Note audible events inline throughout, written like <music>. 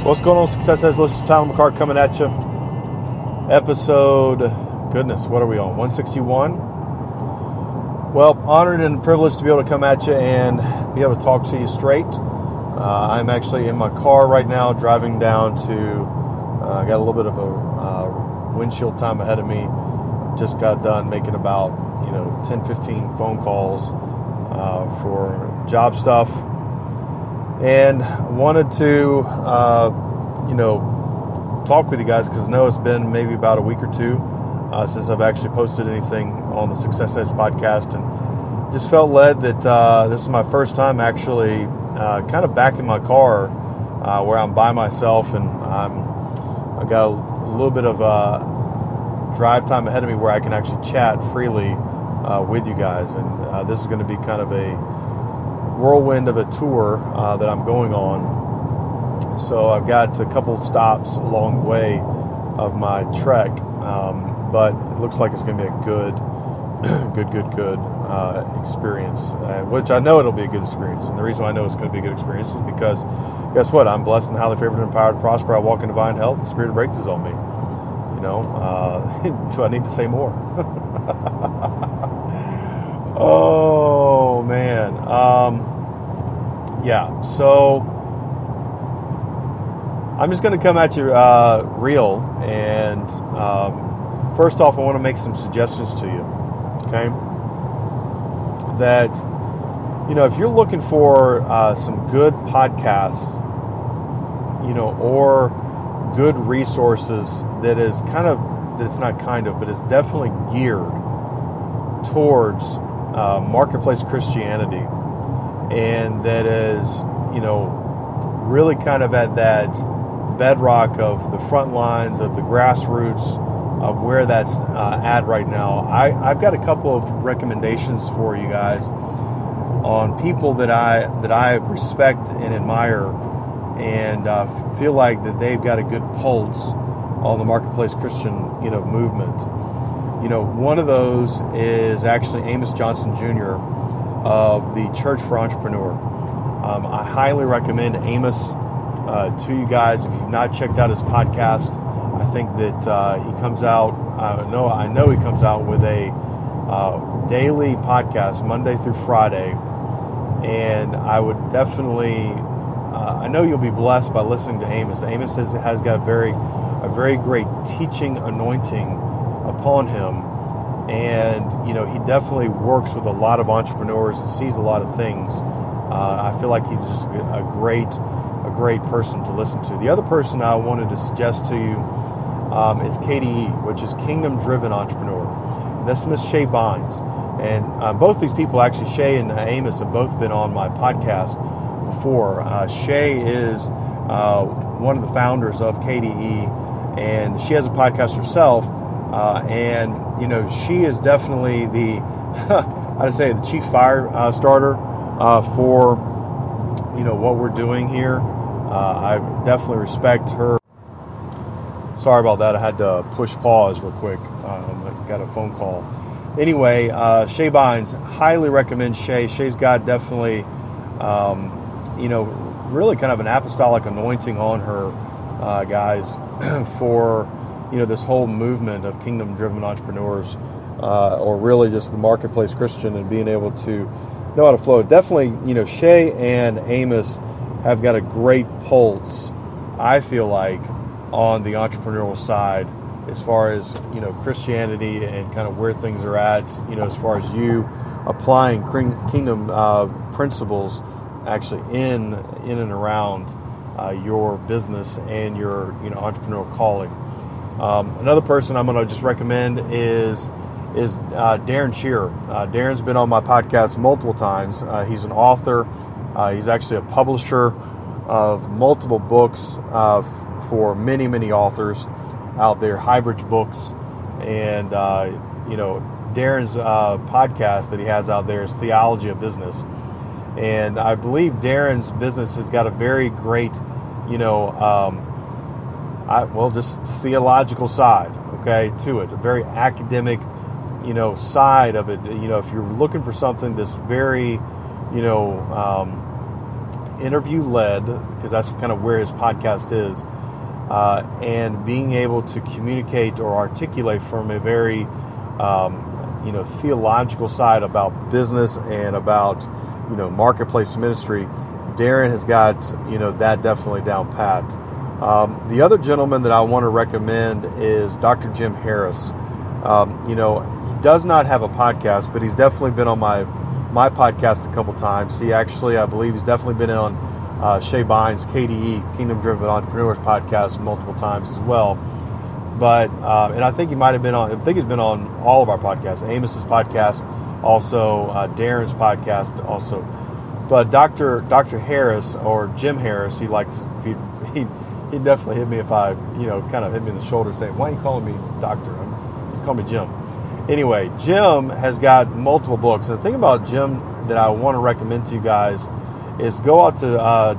So what's going on, Success Has Listen, Tyler McCart coming at you. Episode, goodness, what are we on? 161. Well, honored and privileged to be able to come at you and be able to talk to you straight. Uh, I'm actually in my car right now, driving down to. Uh, got a little bit of a uh, windshield time ahead of me. Just got done making about you know 10, 15 phone calls uh, for job stuff and wanted to, uh, you know, talk with you guys because I know it's been maybe about a week or two uh, since I've actually posted anything on the Success Edge podcast, and just felt led that uh, this is my first time actually uh, kind of back in my car uh, where I'm by myself and I'm I got a little bit of uh, drive time ahead of me where I can actually chat freely with you guys, and this is going to be kind of a whirlwind of a tour uh, that I'm going on. So I've got a couple stops along the way of my trek, um, but it looks like it's going to be a good, <clears throat> good, good, good uh, experience. Uh, which I know it'll be a good experience, and the reason I know it's going to be a good experience is because, guess what? I'm blessed and highly favored and empowered to prosper. I walk in divine health. The spirit of breakthroughs on me. You know, uh, <laughs> do I need to say more? <laughs> oh man. Um, yeah, so I'm just going to come at you uh, real. And um, first off, I want to make some suggestions to you. Okay? That, you know, if you're looking for uh, some good podcasts, you know, or good resources that is kind of, that's not kind of, but it's definitely geared towards uh, marketplace Christianity and that is, you know, really kind of at that bedrock of the front lines of the grassroots of where that's uh, at right now. I, I've got a couple of recommendations for you guys on people that I that I respect and admire, and uh, feel like that they've got a good pulse on the marketplace Christian you know movement. You know, one of those is actually Amos Johnson Jr of the Church for Entrepreneur. Um, I highly recommend Amos uh, to you guys. If you've not checked out his podcast, I think that uh, he comes out. I know I know he comes out with a uh, daily podcast Monday through Friday, and I would definitely. Uh, I know you'll be blessed by listening to Amos. Amos has, has got very a very great teaching anointing upon him and you know he definitely works with a lot of entrepreneurs and sees a lot of things. Uh, I feel like he's just a great, a great person to listen to. The other person I wanted to suggest to you um, is KDE, which is Kingdom Driven Entrepreneur. And that's Miss Shae Bynes, and uh, both these people actually, Shae and Amos, have both been on my podcast before. Uh, Shae is uh, one of the founders of KDE, and she has a podcast herself uh, and you know, she is definitely the <laughs> I'd say the chief fire uh, starter uh, for you know what we're doing here. Uh, I definitely respect her. Sorry about that. I had to push pause real quick. Um, I got a phone call. Anyway, uh, Shae Bynes, highly recommend Shae. Shae's got definitely, um, you know, really kind of an apostolic anointing on her, uh, guys, <clears throat> for you know this whole movement of kingdom driven entrepreneurs uh, or really just the marketplace christian and being able to know how to flow. Definitely you know shae and amos have got a great pulse i feel like on the entrepreneurial side as far as you know christianity and kind of where things are at you know as far as you applying kingdom uh, principles actually in in and around uh, your business and your you know entrepreneurial calling um, another person I'm going to just recommend is is uh, Darren Shearer. Uh, Darren's been on my podcast multiple times. Uh, he's an author. Uh, he's actually a publisher of multiple books uh, f- for many, many authors out there, Highbridge Books, and uh, you know Darren's podcast that he has out there is Theology of Business, and I believe Darren's business has got a very great, you know, um, I, well, just theological side, okay, to it, a very academic, you know, side of it. You know, if you're looking for something that's very, you know. Um, interview led, because that's kind of where his podcast is, uh, and being able to communicate or articulate from a very, um, you know, theological side about business and about, you know, marketplace ministry. Darren has got, you know, that definitely down pat. Um, the other gentleman that I want to recommend is Dr. Jim Harris. Um, you know, he does not have a podcast, but he's definitely been on my my podcast a couple times. He actually, I believe, he's definitely been on uh, Shae Bynes' KDE, Kingdom Driven Entrepreneurs podcast, multiple times as well. But uh, and I think he might have been on. I think he's been on all of our podcasts, Amos's podcast, also uh, Darren's podcast, also. But Dr. Dr. Harris or Jim Harris, he liked he he he definitely hit me if I you know kind of hit me in the shoulder saying, "Why are you calling me doctor? I'm, Just call me Jim." anyway, Jim has got multiple books. And the thing about Jim that I want to recommend to you guys is go out to uh,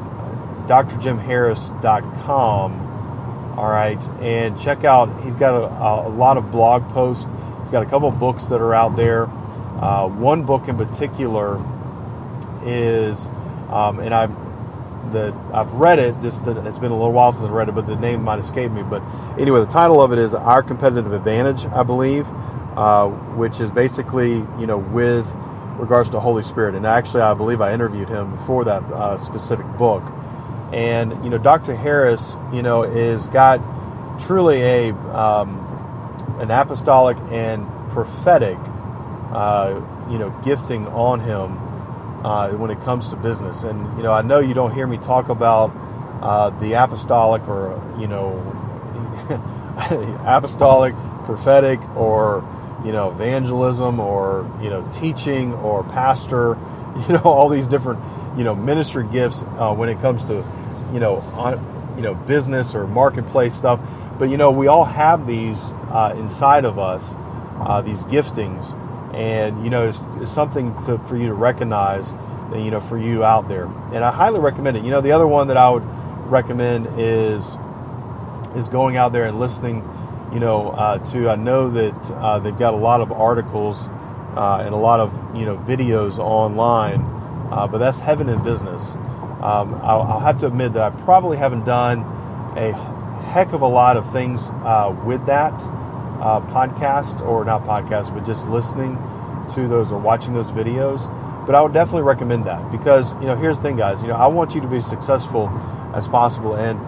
drjimharris.com, all right, and check out, he's got a, a, lot of blog posts. He's got a couple books that are out there. Uh, one book in particular is, um, and I've the I've read it. Just that it's been a little while since I read it, but the name might escape me. But anyway, the title of it is "Our Competitive Advantage," I believe uh, which is basically, you know, with regards to Holy Spirit. And actually, I believe I interviewed him for that uh, specific book. And you know, Dr. Harris, you know, is got truly a um, an apostolic and prophetic, uh, you know, gifting on him uh, when it comes to business. And you know, I know you don't hear me talk about uh, the apostolic or you know, <laughs> apostolic, prophetic, or you know, evangelism or, you know, teaching or pastor, <laughs> you know, all these different, you know, ministry gifts uh, when it comes to, you know, on, you know, business or marketplace stuff. But, you know, we all have these uh, inside of us, uh, these giftings. And, you know, it's, it's something to, for you to recognize, you know, for you out there. And I highly recommend it. You know, the other one that I would recommend is is going out there and listening you know, uh, to I know that uh, they've got a lot of articles uh, and a lot of you know videos online, uh, but that's heaven in business. Um, I'll, I'll, have to admit that I probably haven't done a heck of a lot of things uh, with that uh, podcast or not podcast, but just listening to those or watching those videos. But I would definitely recommend that because you know here's the thing, guys. You know I want you to be successful as possible, and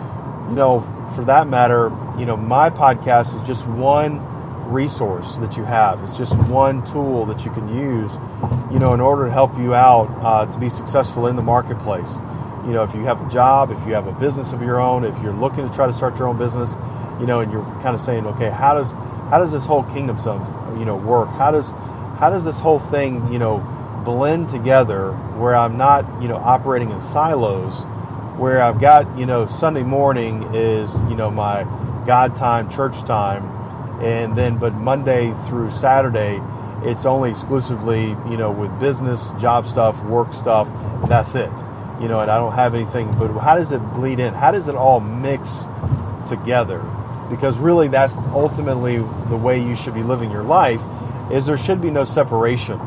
you know for that matter, you know, my podcast is just one resource that you have. It's just one tool that you can use, you know, in order to help you out uh, to be successful in the marketplace. You know, if you have a job, if you have a business of your own, if you're looking to try to start your own business, you know, and you're kind of saying, okay, how does how does this whole kingdom you know, work? How does how does this whole thing, you know, blend together where I'm not, you know, operating in silos? where I've got, you know, Sunday morning is, you know, my God time, church time, and then, but Monday through Saturday, it's only exclusively, you know, with business, job stuff, work stuff, and that's it. You know, and I don't have anything, but how does it bleed in? How does it all mix together? Because really, that's ultimately the way you should be living your life, is there should be no separation.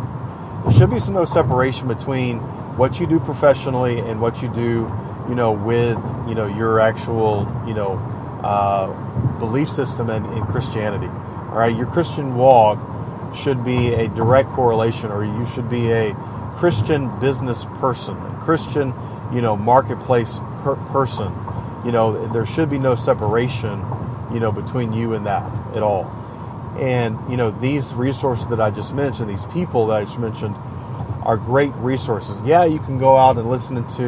There should be some no separation between what you do professionally and what you do you know, with you know your actual you know uh, belief system and in Christianity. All right, your Christian walk should be a direct correlation, or you should be a Christian business person, a Christian you know marketplace person. You know, there should be no separation, you know, between you and that at all. And you know, these resources that I just mentioned, these people that I just mentioned, are great resources. Yeah, you can go out and listen to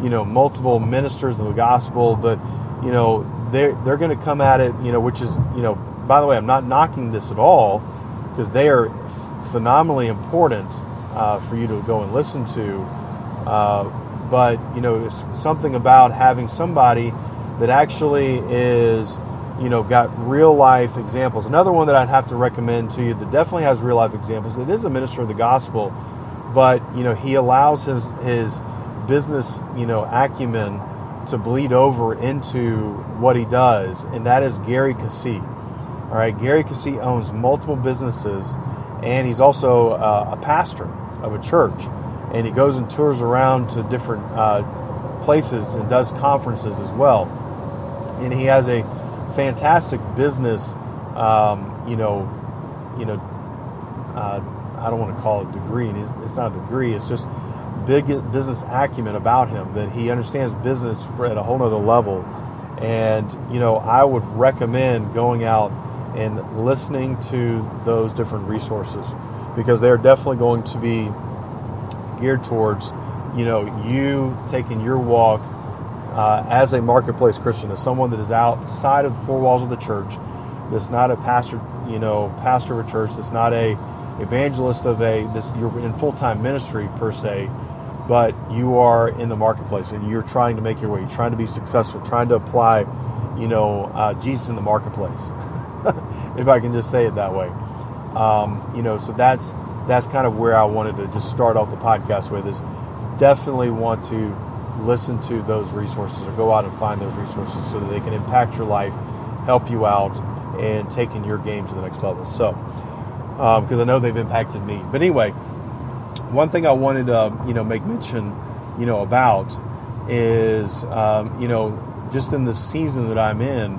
you know multiple ministers of the gospel, but you know they're they're going to come at it you know which is you know by the way I'm not knocking this at all because they are phenomenally important uh, for you to go and listen to. Uh, but you know, it's something about having somebody that actually is, you know, got real life examples. Another one that I'd have to recommend to you that definitely has real life examples. It is a minister of the gospel, but you know, he allows his his business, you know, acumen to bleed over into what he does, and that is Gary Keesee. All right, Gary Keesee owns multiple businesses, and he's also uh, a pastor of a church, and he goes and tours around to different uh, places and does conferences as well. And he has a fantastic business, um, you know, you know, uh, I don't want to call it degree. It's, it's not a degree. It's just big business acumen about him that he understands business at a whole nother level. And you know, I would recommend going out and listening to those different resources because they're definitely going to be geared towards you know you taking your walk uh, as a marketplace Christian, as someone that is outside of the four walls of the church, that's not a pastor, you know, pastor of a church, that's not a evangelist of a this you're in full time ministry per se, but you are in the marketplace and you're trying to make your way, trying to be successful, trying to apply, you know, uh, Jesus in the marketplace, <laughs> if I can just say it that way. Um, you know, so that's that's kind of where I wanted to just start off the podcast with is definitely want to listen to those resources or go out and find those resources so that they can impact your life, help you out, and taking your game to the next level. So, because um, I know they've impacted me. But anyway, one thing I wanted to you know make mention you know about is um, you know just in the season that I'm in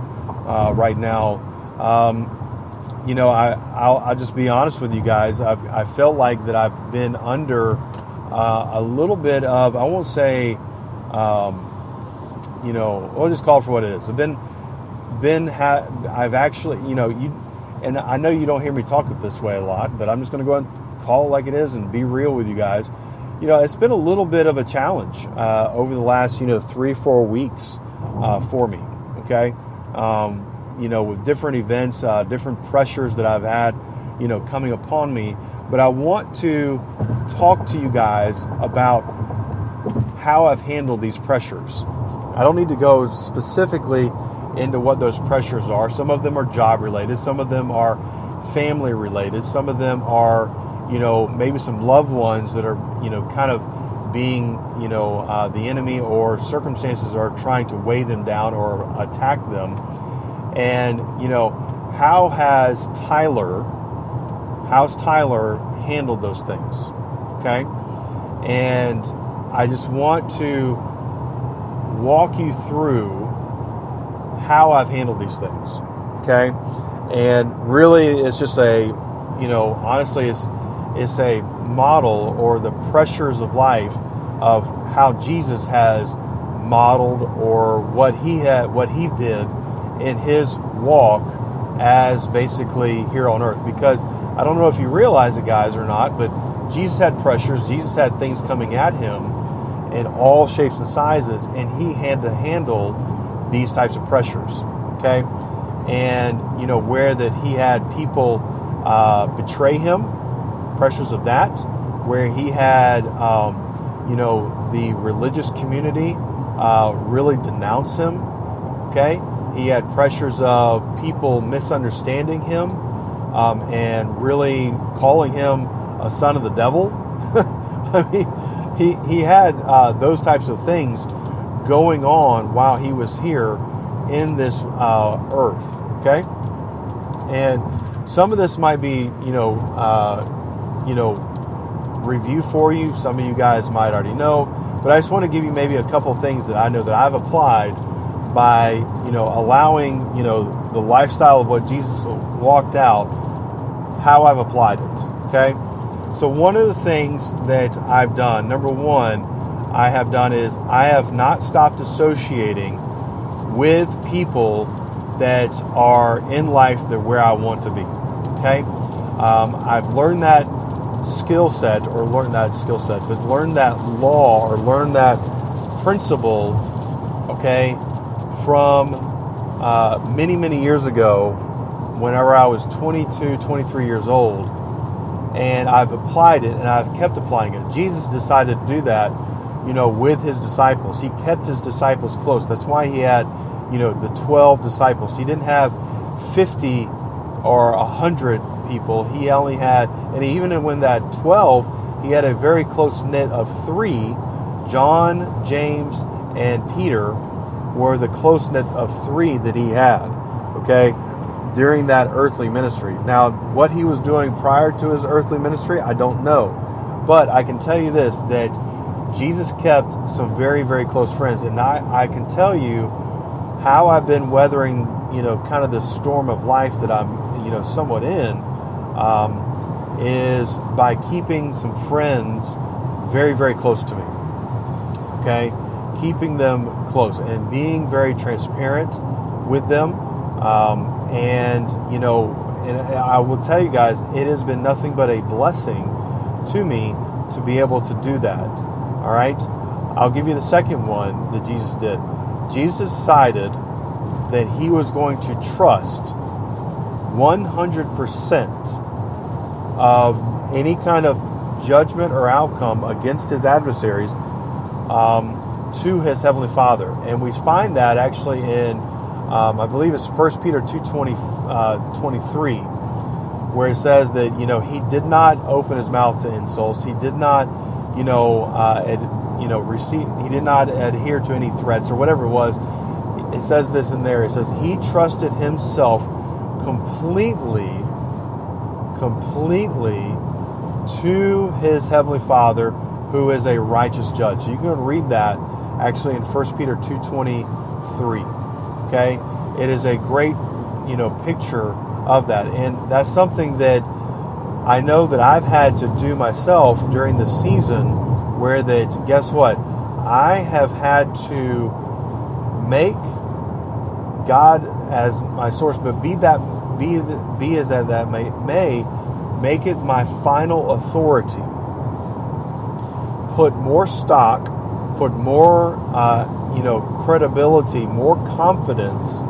uh, right now. Um, you know, I I'll, I'll, just be honest with you guys. I've I felt like that I've been under uh, a little bit of I won't say, um, you know, we'll just call it for what it is. I've been been ha- I've actually you know you and I know you don't hear me talk it this way a lot, but I'm just going to go and call it like it is and be real with you guys. You know, it's been a little bit of a challenge uh, over the last, you know, three, four weeks uh, for me. Okay. Um, you know, with different events, uh, different pressures that I've had, you know, coming upon me. But I want to talk to you guys about how I've handled these pressures. I don't need to go specifically into what those pressures are. Some of them are job related, some of them are family related, some of them are you know, maybe some loved ones that are, you know, kind of being, you know, uh, the enemy or circumstances are trying to weigh them down or attack them. And, you know, how has Tyler, how's Tyler handled those things? Okay. And I just want to walk you through how I've handled these things. Okay. And really, it's just a, you know, honestly, it's, it's a model or the pressures of life of how Jesus has modeled or what he had what he did in his walk as basically here on earth because I don't know if you realize it guys or not but Jesus had pressures Jesus had things coming at him in all shapes and sizes and he had to handle these types of pressures okay and you know where that he had people uh, betray him pressures of that, where he had, um, you know, the religious community uh, really denounce him. Okay, he had pressures of people misunderstanding him um, and really calling him a son of the devil. <laughs> I mean, he he had uh, those types of things going on while he was here in this uh, earth. Okay, and some of this might be, you know, uh, you know, review for you. Some of you guys might already know, but I just want to give you maybe a couple things that I know that I've applied by, you know, allowing, you know, the lifestyle of what Jesus walked out, how I've applied it. Okay? So, one of the things that I've done, number one, I have done is I have not stopped associating with people that are in life that where I want to be. Okay? Um, I've learned that skill set or learn that skill set, but learn that law or learn that principle, okay, from uh, many, many years ago whenever I was 22, 23 years old. And I've applied it and I've kept applying it. Jesus decided to do that, you know, with his disciples. He kept his disciples close. That's why he had, you know, the 12 disciples. He didn't have 50 or 100 people. He only had, and even when that 12, he had a very close knit of three John, James, and Peter were the close knit of three that he had, okay, during that earthly ministry. Now, what he was doing prior to his earthly ministry, I don't know. But I can tell you this that Jesus kept some very, very close friends. And I, I can tell you how I've been weathering, you know, kind of this storm of life that I'm, you know, somewhat in, um, is by keeping some friends very, very close to me. Okay? Keeping them close and being very transparent with them. Um, and, you know, and I will tell you guys, it has been nothing but a blessing to me to be able to do that. All right? I'll give you the second one that Jesus did. Jesus decided that he was going to trust 100% of any kind of judgment or outcome against his adversaries um, to his heavenly Father, and we find that actually in, um, I believe it's 1 Peter 2 20, uh, 23, where it says that you know he did not open his mouth to insults, he did not, you know, uh, ad, you know, receive, he did not adhere to any threats or whatever it was. It says this in there. It says he trusted himself completely, completely to his heavenly Father, who is a righteous judge. So you can read that actually in 1 Peter 2:23. Okay? It is a great, you know, picture of that. And that's something that I know that I've had to do myself during the season where that guess what? I have had to make God as my source, but be that be be as that that may may make it my final authority. Put more stock, put more uh, you know credibility, more confidence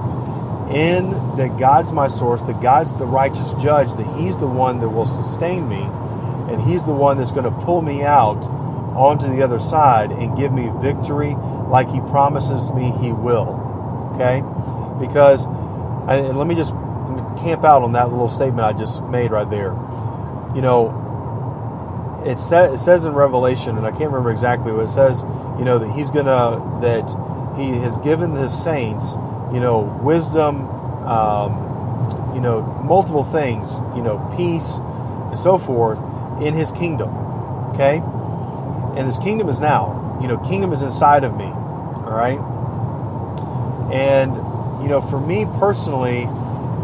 in that God's my source, that God's the righteous judge, that He's the one that will sustain me, and He's the one that's going to pull me out onto the other side and give me victory like He promises me He will. Okay? Because, and let me just camp out on that little statement I just made right there. You know, it, sa- it says in Revelation, and I can't remember exactly what it says, you know, that He's to, that He has given His saints you know, wisdom, um, you know, multiple things, you know, peace, and so forth in his kingdom. Okay? And his kingdom is now. You know, kingdom is inside of me. All right? And, you know, for me personally,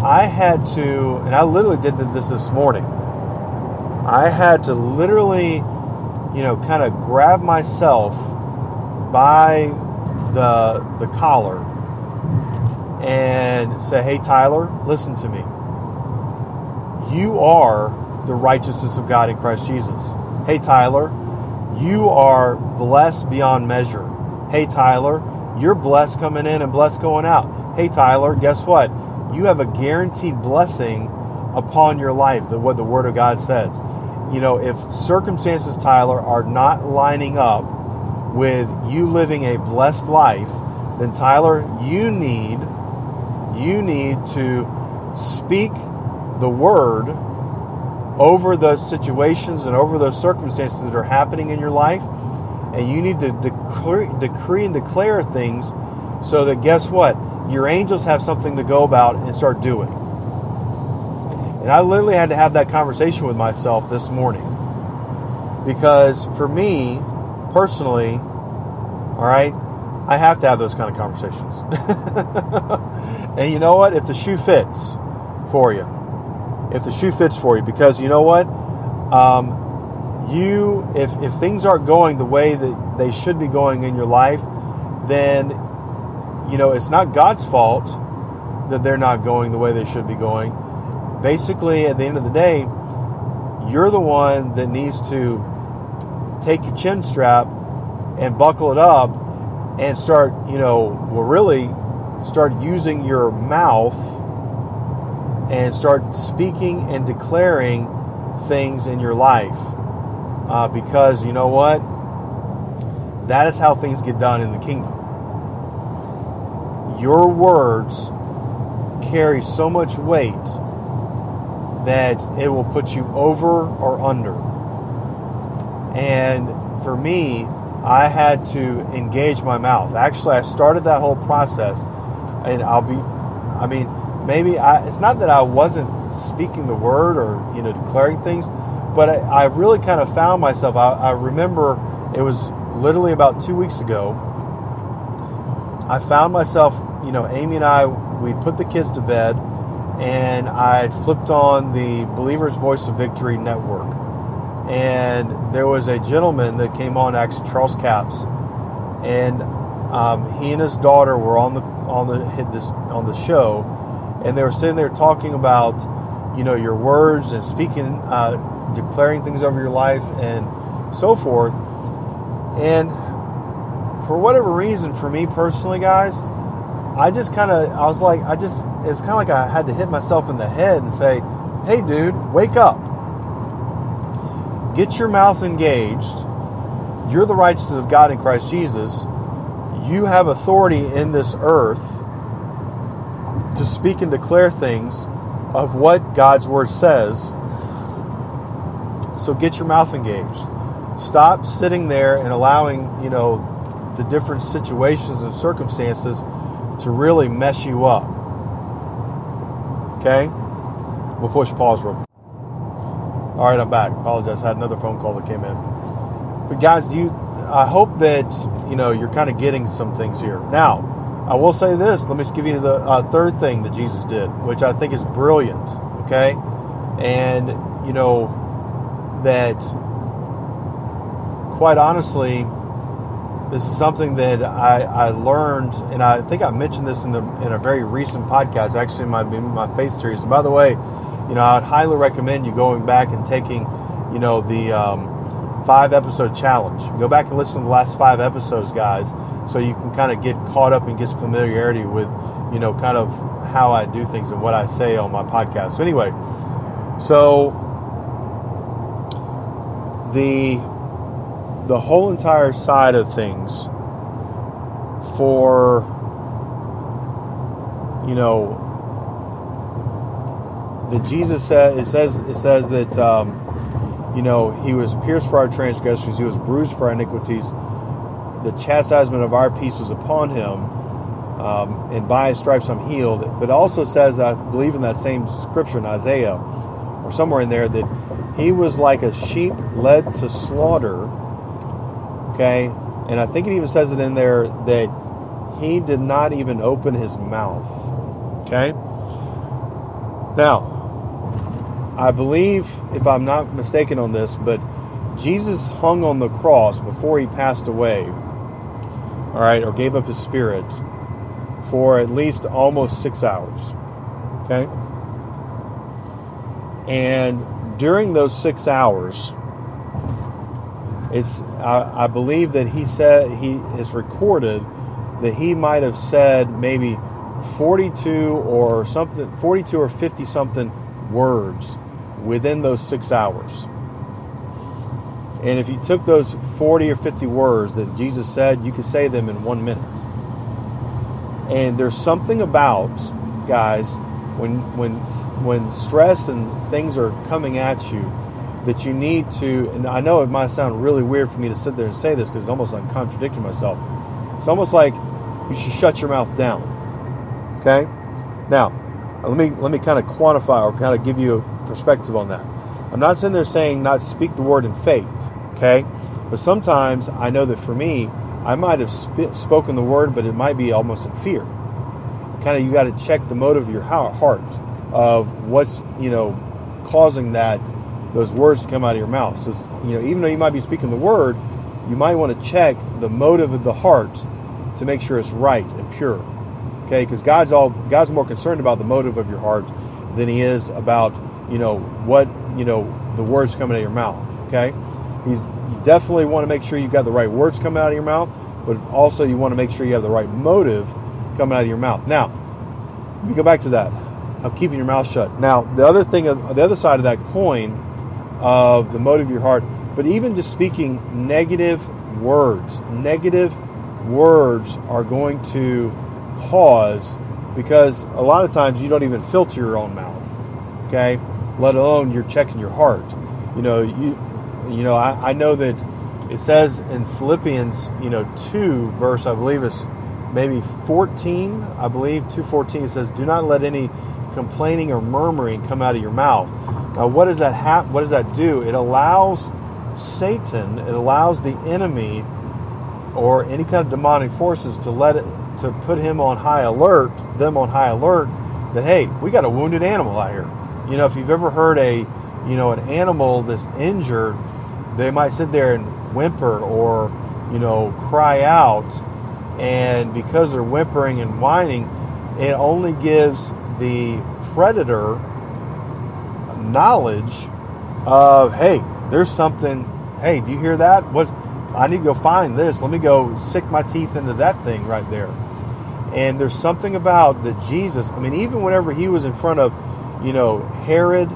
I had to, and I literally did this this morning. I had to literally, you know, kind of grab myself by the the collar and say, hey, Tyler, listen to me. You are the righteousness of God in Christ Jesus. Hey, Tyler, you are blessed beyond measure. Hey, Tyler, you're blessed coming in and blessed going out. Hey, Tyler, guess what? You have a guaranteed blessing upon your life, the, what the Word of God says. You know, if circumstances, Tyler, are not lining up with you living a blessed life, then Tyler, you need you need to speak the word over those situations and over those circumstances that are happening in your life. And you need to decree, decree and declare things so that guess what? Your angels have something to go about and start doing. And I literally had to have that conversation with myself this morning. Because for me, personally, all right, I have to have those kind of conversations. <laughs> and you know what? If the shoe fits for you, if the shoe fits for you, because you know what? Um, you, if, if things aren't going the way that they should be going in your life, then, you know, it's not God's fault that they're not going the way they should be going. Basically, at the end of the day, you're the one that needs to take your chin strap and buckle it up and start, you know, well, really start using your mouth and start speaking and declaring things in your life. Uh, because you know what? That is how things get done in the kingdom. Your words carry so much weight that it will put you over or under. And for me, I had to engage my mouth. Actually, I started that whole process, and I'll be, I mean, maybe I, it's not that I wasn't speaking the word or, you know, declaring things, but I, I really kind of found myself. I, I remember it was literally about two weeks ago. I found myself, you know, Amy and I, we put the kids to bed, and I flipped on the Believer's Voice of Victory network. And there was a gentleman that came on, actually Charles Capps, and um, he and his daughter were on the on the hit this on the show, and they were sitting there talking about you know your words and speaking, uh, declaring things over your life and so forth, and for whatever reason, for me personally, guys, I just kind of I was like I just it's kind of like I had to hit myself in the head and say, hey, dude, wake up Get your mouth engaged. You're the righteousness of God in Christ Jesus. You have authority in this earth to speak and declare things of what God's word says. So get your mouth engaged. Stop sitting there and allowing, you know, the different situations and circumstances to really mess you up. Okay? We'll push pause real quick. All right, I'm back. Apologize. I had another phone call that came in. But guys, do you? I hope that you know you're kind of getting some things here. Now, I will say this. Let me just give you the uh, third thing that Jesus did, which I think is brilliant. Okay, and you know that quite honestly, this is something that I, I learned, and I think I mentioned this in the in a very recent podcast, actually in my my faith series. And by the way, you know, I'd highly recommend you going back and taking, you know, the um, five episode challenge. Go back and listen to the last five episodes, guys, so you can kind of get caught up and get some familiarity with, you know, kind of how I do things and what I say on my podcast. So anyway, so the the whole entire side of things for you know that Jesus said it says it says that um, you know he was pierced for our transgressions, he was bruised for our iniquities. The chastisement of our peace was upon him, um, and by his stripes I'm healed. But it also says, I believe in that same scripture in Isaiah or somewhere in there that he was like a sheep led to slaughter. Okay, and I think it even says it in there that he did not even open his mouth. Okay. Now, I believe, if I'm not mistaken on this, but Jesus hung on the cross before he passed away, all right, or gave up his spirit for at least almost six hours. Okay? And during those six hours, it's I, I believe that he said he is recorded that he might have said maybe 42 or something 42 or 50 something words within those six hours. And if you took those 40 or 50 words that Jesus said, you could say them in one minute. And there's something about, guys, when, when, when stress and things are coming at you, that you need to, and I know it might sound really weird for me to sit there and say this because it's almost like contradicting myself. It's almost like you should shut your mouth down. Okay? Now, let me let me kind of quantify or kind of give you a perspective on that. I'm not sitting there saying not speak the word in faith, okay? But sometimes I know that for me, I might have sp- spoken the word, but it might be almost in fear. Kind of, you got to check the motive of your heart of what's you know causing that those words to come out of your mouth. So you know, even though you might be speaking the word, you might want to check the motive of the heart to make sure it's right and pure. Okay, because God's all God's more concerned about the motive of your heart than He is about you know what you know the words coming out of your mouth. Okay, He's you definitely want to make sure you've got the right words coming out of your mouth, but also you want to make sure you have the right motive coming out of your mouth. Now, we go back to that of keeping your mouth shut. Now, the other thing, the other side of that coin of the motive of your heart, but even just speaking negative words. Negative words are going to cause because a lot of times you don't even filter your own mouth. Okay, let alone you're checking your heart. You know, you you know, I, I know that it says in Philippians, you know, two verse, I believe it's maybe 14, I believe 214 it says, "Do not let any complaining or murmuring come out of your mouth." Now, what does that hap- What does that do? It allows Satan, it allows the enemy, or any kind of demonic forces to let it to put him on high alert, them on high alert that hey, we got a wounded animal out here. You know, if you've ever heard a, you know, an animal that's injured, they might sit there and whimper or, you know, cry out, and because they're whimpering and whining, it only gives the predator knowledge of hey, there's something. Hey, do you hear that? What? I need to go find this. Let me go sick my teeth into that thing right there. And there's something about that Jesus. I mean, even whenever he was in front of, you know, Herod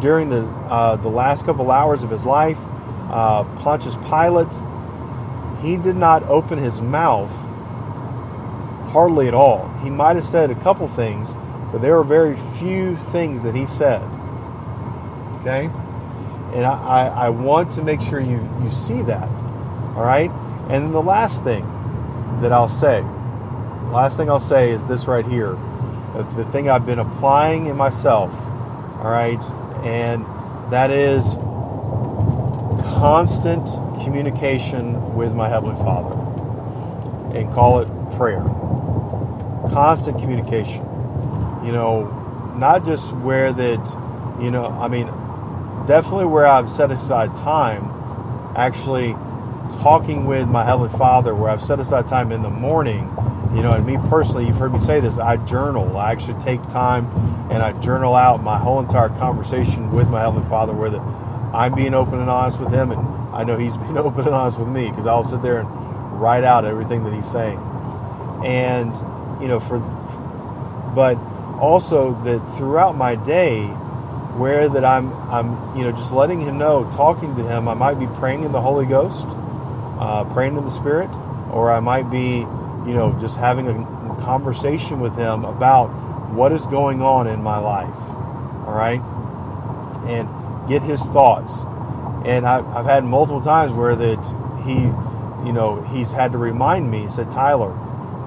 during the uh, the last couple hours of his life, uh, Pontius Pilate, he did not open his mouth hardly at all. He might have said a couple things, but there were very few things that he said. Okay? And I, I, want to make sure you, you see that. All right? And then the last thing that I'll say, last thing I'll say is this right here. The thing I've been applying in myself. All right? And that is constant communication with my Heavenly Father. And call it prayer. Constant communication. You know, not just where that, you know, I mean, definitely where I've set aside time actually talking with my Heavenly Father, where I've set aside time in the morning. You know, and me personally, you've heard me say this, I journal. I actually take time and I journal out my whole entire conversation with my Heavenly Father, where I'm being open and honest with Him, and I know He's <laughs> being open and honest with me because I'll sit there and write out everything that He's saying. And, you know, for, but also that throughout my day, where that I'm, I'm, you know, just letting him know, talking to him. I might be praying in the Holy Ghost, uh, praying in the Spirit, or I might be, you know, just having a conversation with him about what is going on in my life. All right, and get his thoughts. And I've, I've had multiple times where that he, you know, he's had to remind me. He said, Tyler,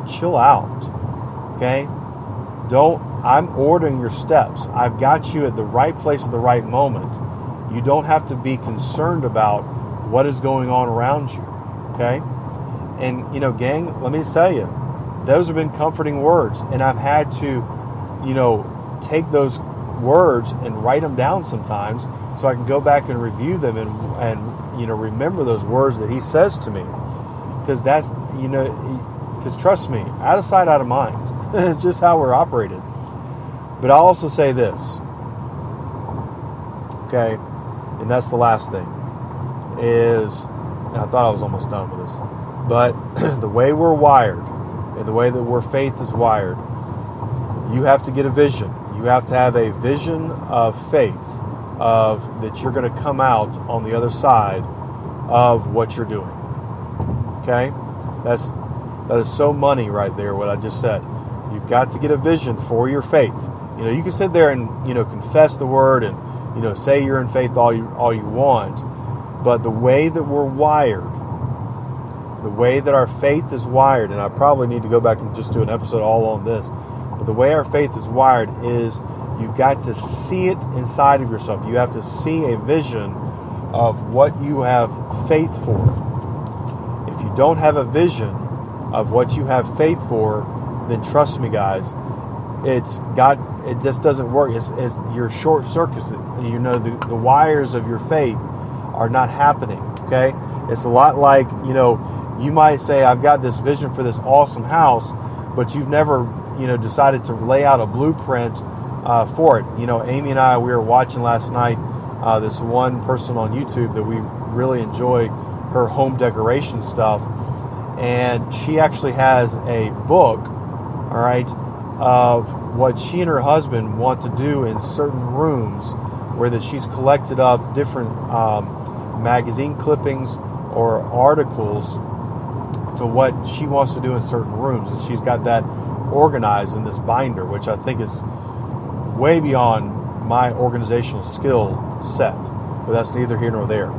chill out. Okay, don't I'm ordering your steps. I've got you at the right place at the right moment. You don't have to be concerned about what is going on around you. Okay? And, you know, gang, let me tell you, those have been comforting words. And I've had to, you know, take those words and write them down sometimes so I can go back and review them and, and you know, remember those words that he says to me. Because that's, you know, because trust me, out of sight, out of mind. <laughs> it's just how we're operated. But I'll also say this. Okay, and that's the last thing. Is I thought I was almost done with this. But <clears throat> the way we're wired and the way that our faith is wired, you have to get a vision. You have to have a vision of faith of that you're going to come out on the other side of what you're doing. Okay? That's that is so money right there what I just said. You've got to get a vision for your faith. You know, you can sit there and you know confess the word and you know say you're in faith all you all you want, but the way that we're wired, the way that our faith is wired, and I probably need to go back and just do an episode all on this, but the way our faith is wired is you've got to see it inside of yourself. You have to see a vision of what you have faith for. If you don't have a vision of what you have faith for, then trust me, guys, it's got it just doesn't work. It's, it's you're short circuited. You know the, the wires of your faith are not happening. Okay, it's a lot like you know you might say I've got this vision for this awesome house, but you've never you know decided to lay out a blueprint uh, for it. You know, Amy and I we were watching last night uh, this one person on YouTube that we really enjoy her home decoration stuff, and she actually has a book. All right of what she and her husband want to do in certain rooms where that she's collected up different um, magazine clippings or articles to what she wants to do in certain rooms. And she's got that organized in this binder, which I think is way beyond my organizational skill set. But that's neither here nor there.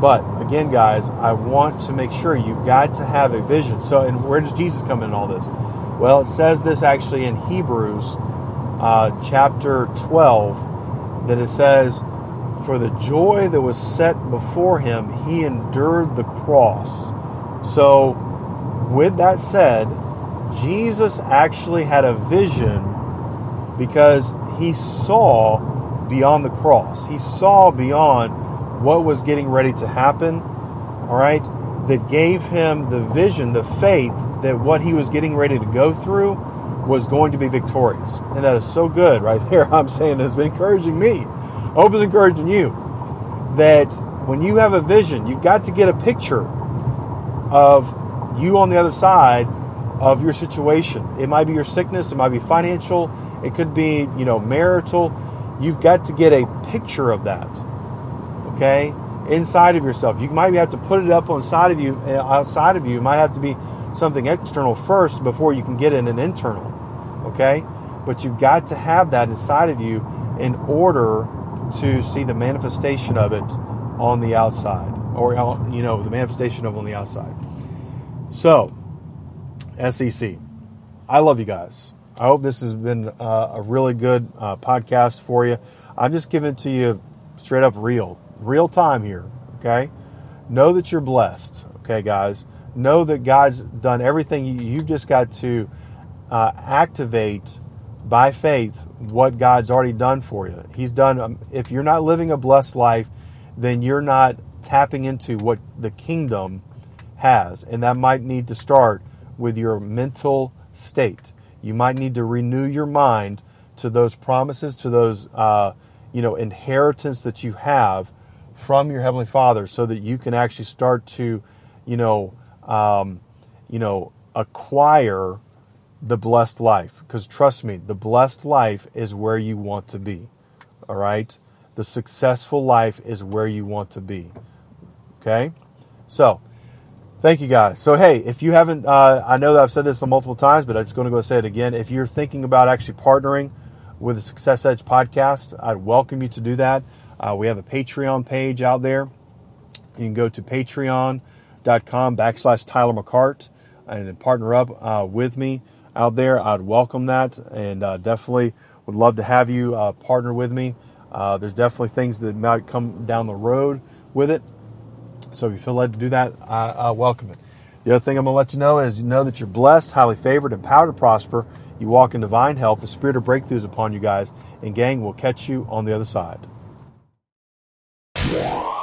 But again, guys, I want to make sure you got to have a vision. So, and where does Jesus come in all this? Well, it says this actually in Hebrews uh, chapter 12 that it says, For the joy that was set before him, he endured the cross. So, with that said, Jesus actually had a vision because he saw beyond the cross. He saw beyond what was getting ready to happen, all right, that gave him the vision, the faith that what he was getting ready to go through was going to be victorious. And that is so good right <laughs> there. I'm saying it's been encouraging me. I hope it's encouraging you that when you have a vision, you've got to get a picture of you on the other side of your situation. It might be your sickness, it might be financial, it could be, you know, marital. You've got to get a picture of that. Okay? Inside of yourself. You might have to put it up on side of you uh, outside of you. It might have to be something external first before you can get in an internal. Okay? But you've got to have that inside of you in order to see the manifestation of it on the outside or you know the manifestation of on the outside so sec i love you guys i hope this has been uh, a really good uh, podcast for you i'm just giving it to you straight up real real time here okay know that you're blessed okay guys know that god's done everything you've just got to uh, activate by faith what god's already done for you he's done um, if you're not living a blessed life then you're not tapping into what the kingdom has. And that might need to start with your mental state. You might need to renew your mind to those promises, to those uh, you know inheritance that you have from your heavenly Father, so that you can actually start to you know um, you know acquire the blessed life. Because trust me, the blessed life is where you want to be. All right. The successful life is where you want to be. Okay? So, thank you guys. So, hey, if you haven't, uh, I know that I've said this multiple times, but I'm just going to go say it again. If you're thinking about actually partnering with the Success Edge podcast, I'd welcome you to do that. Uh, we have a Patreon page out there. You can go to patreon.com backslash Tyler McCart and partner up uh, with me out there. I'd welcome that and uh, definitely would love to have you uh, partner with me. Uh, there's definitely things that might come down the road with it. So if you feel led to do that, I, I welcome it. The other thing I'm going to let you know is you know that you're blessed, highly favored, and empowered to prosper. You walk in divine health. The spirit of breakthrough is upon you guys. And gang, we'll catch you on the other side. Wow.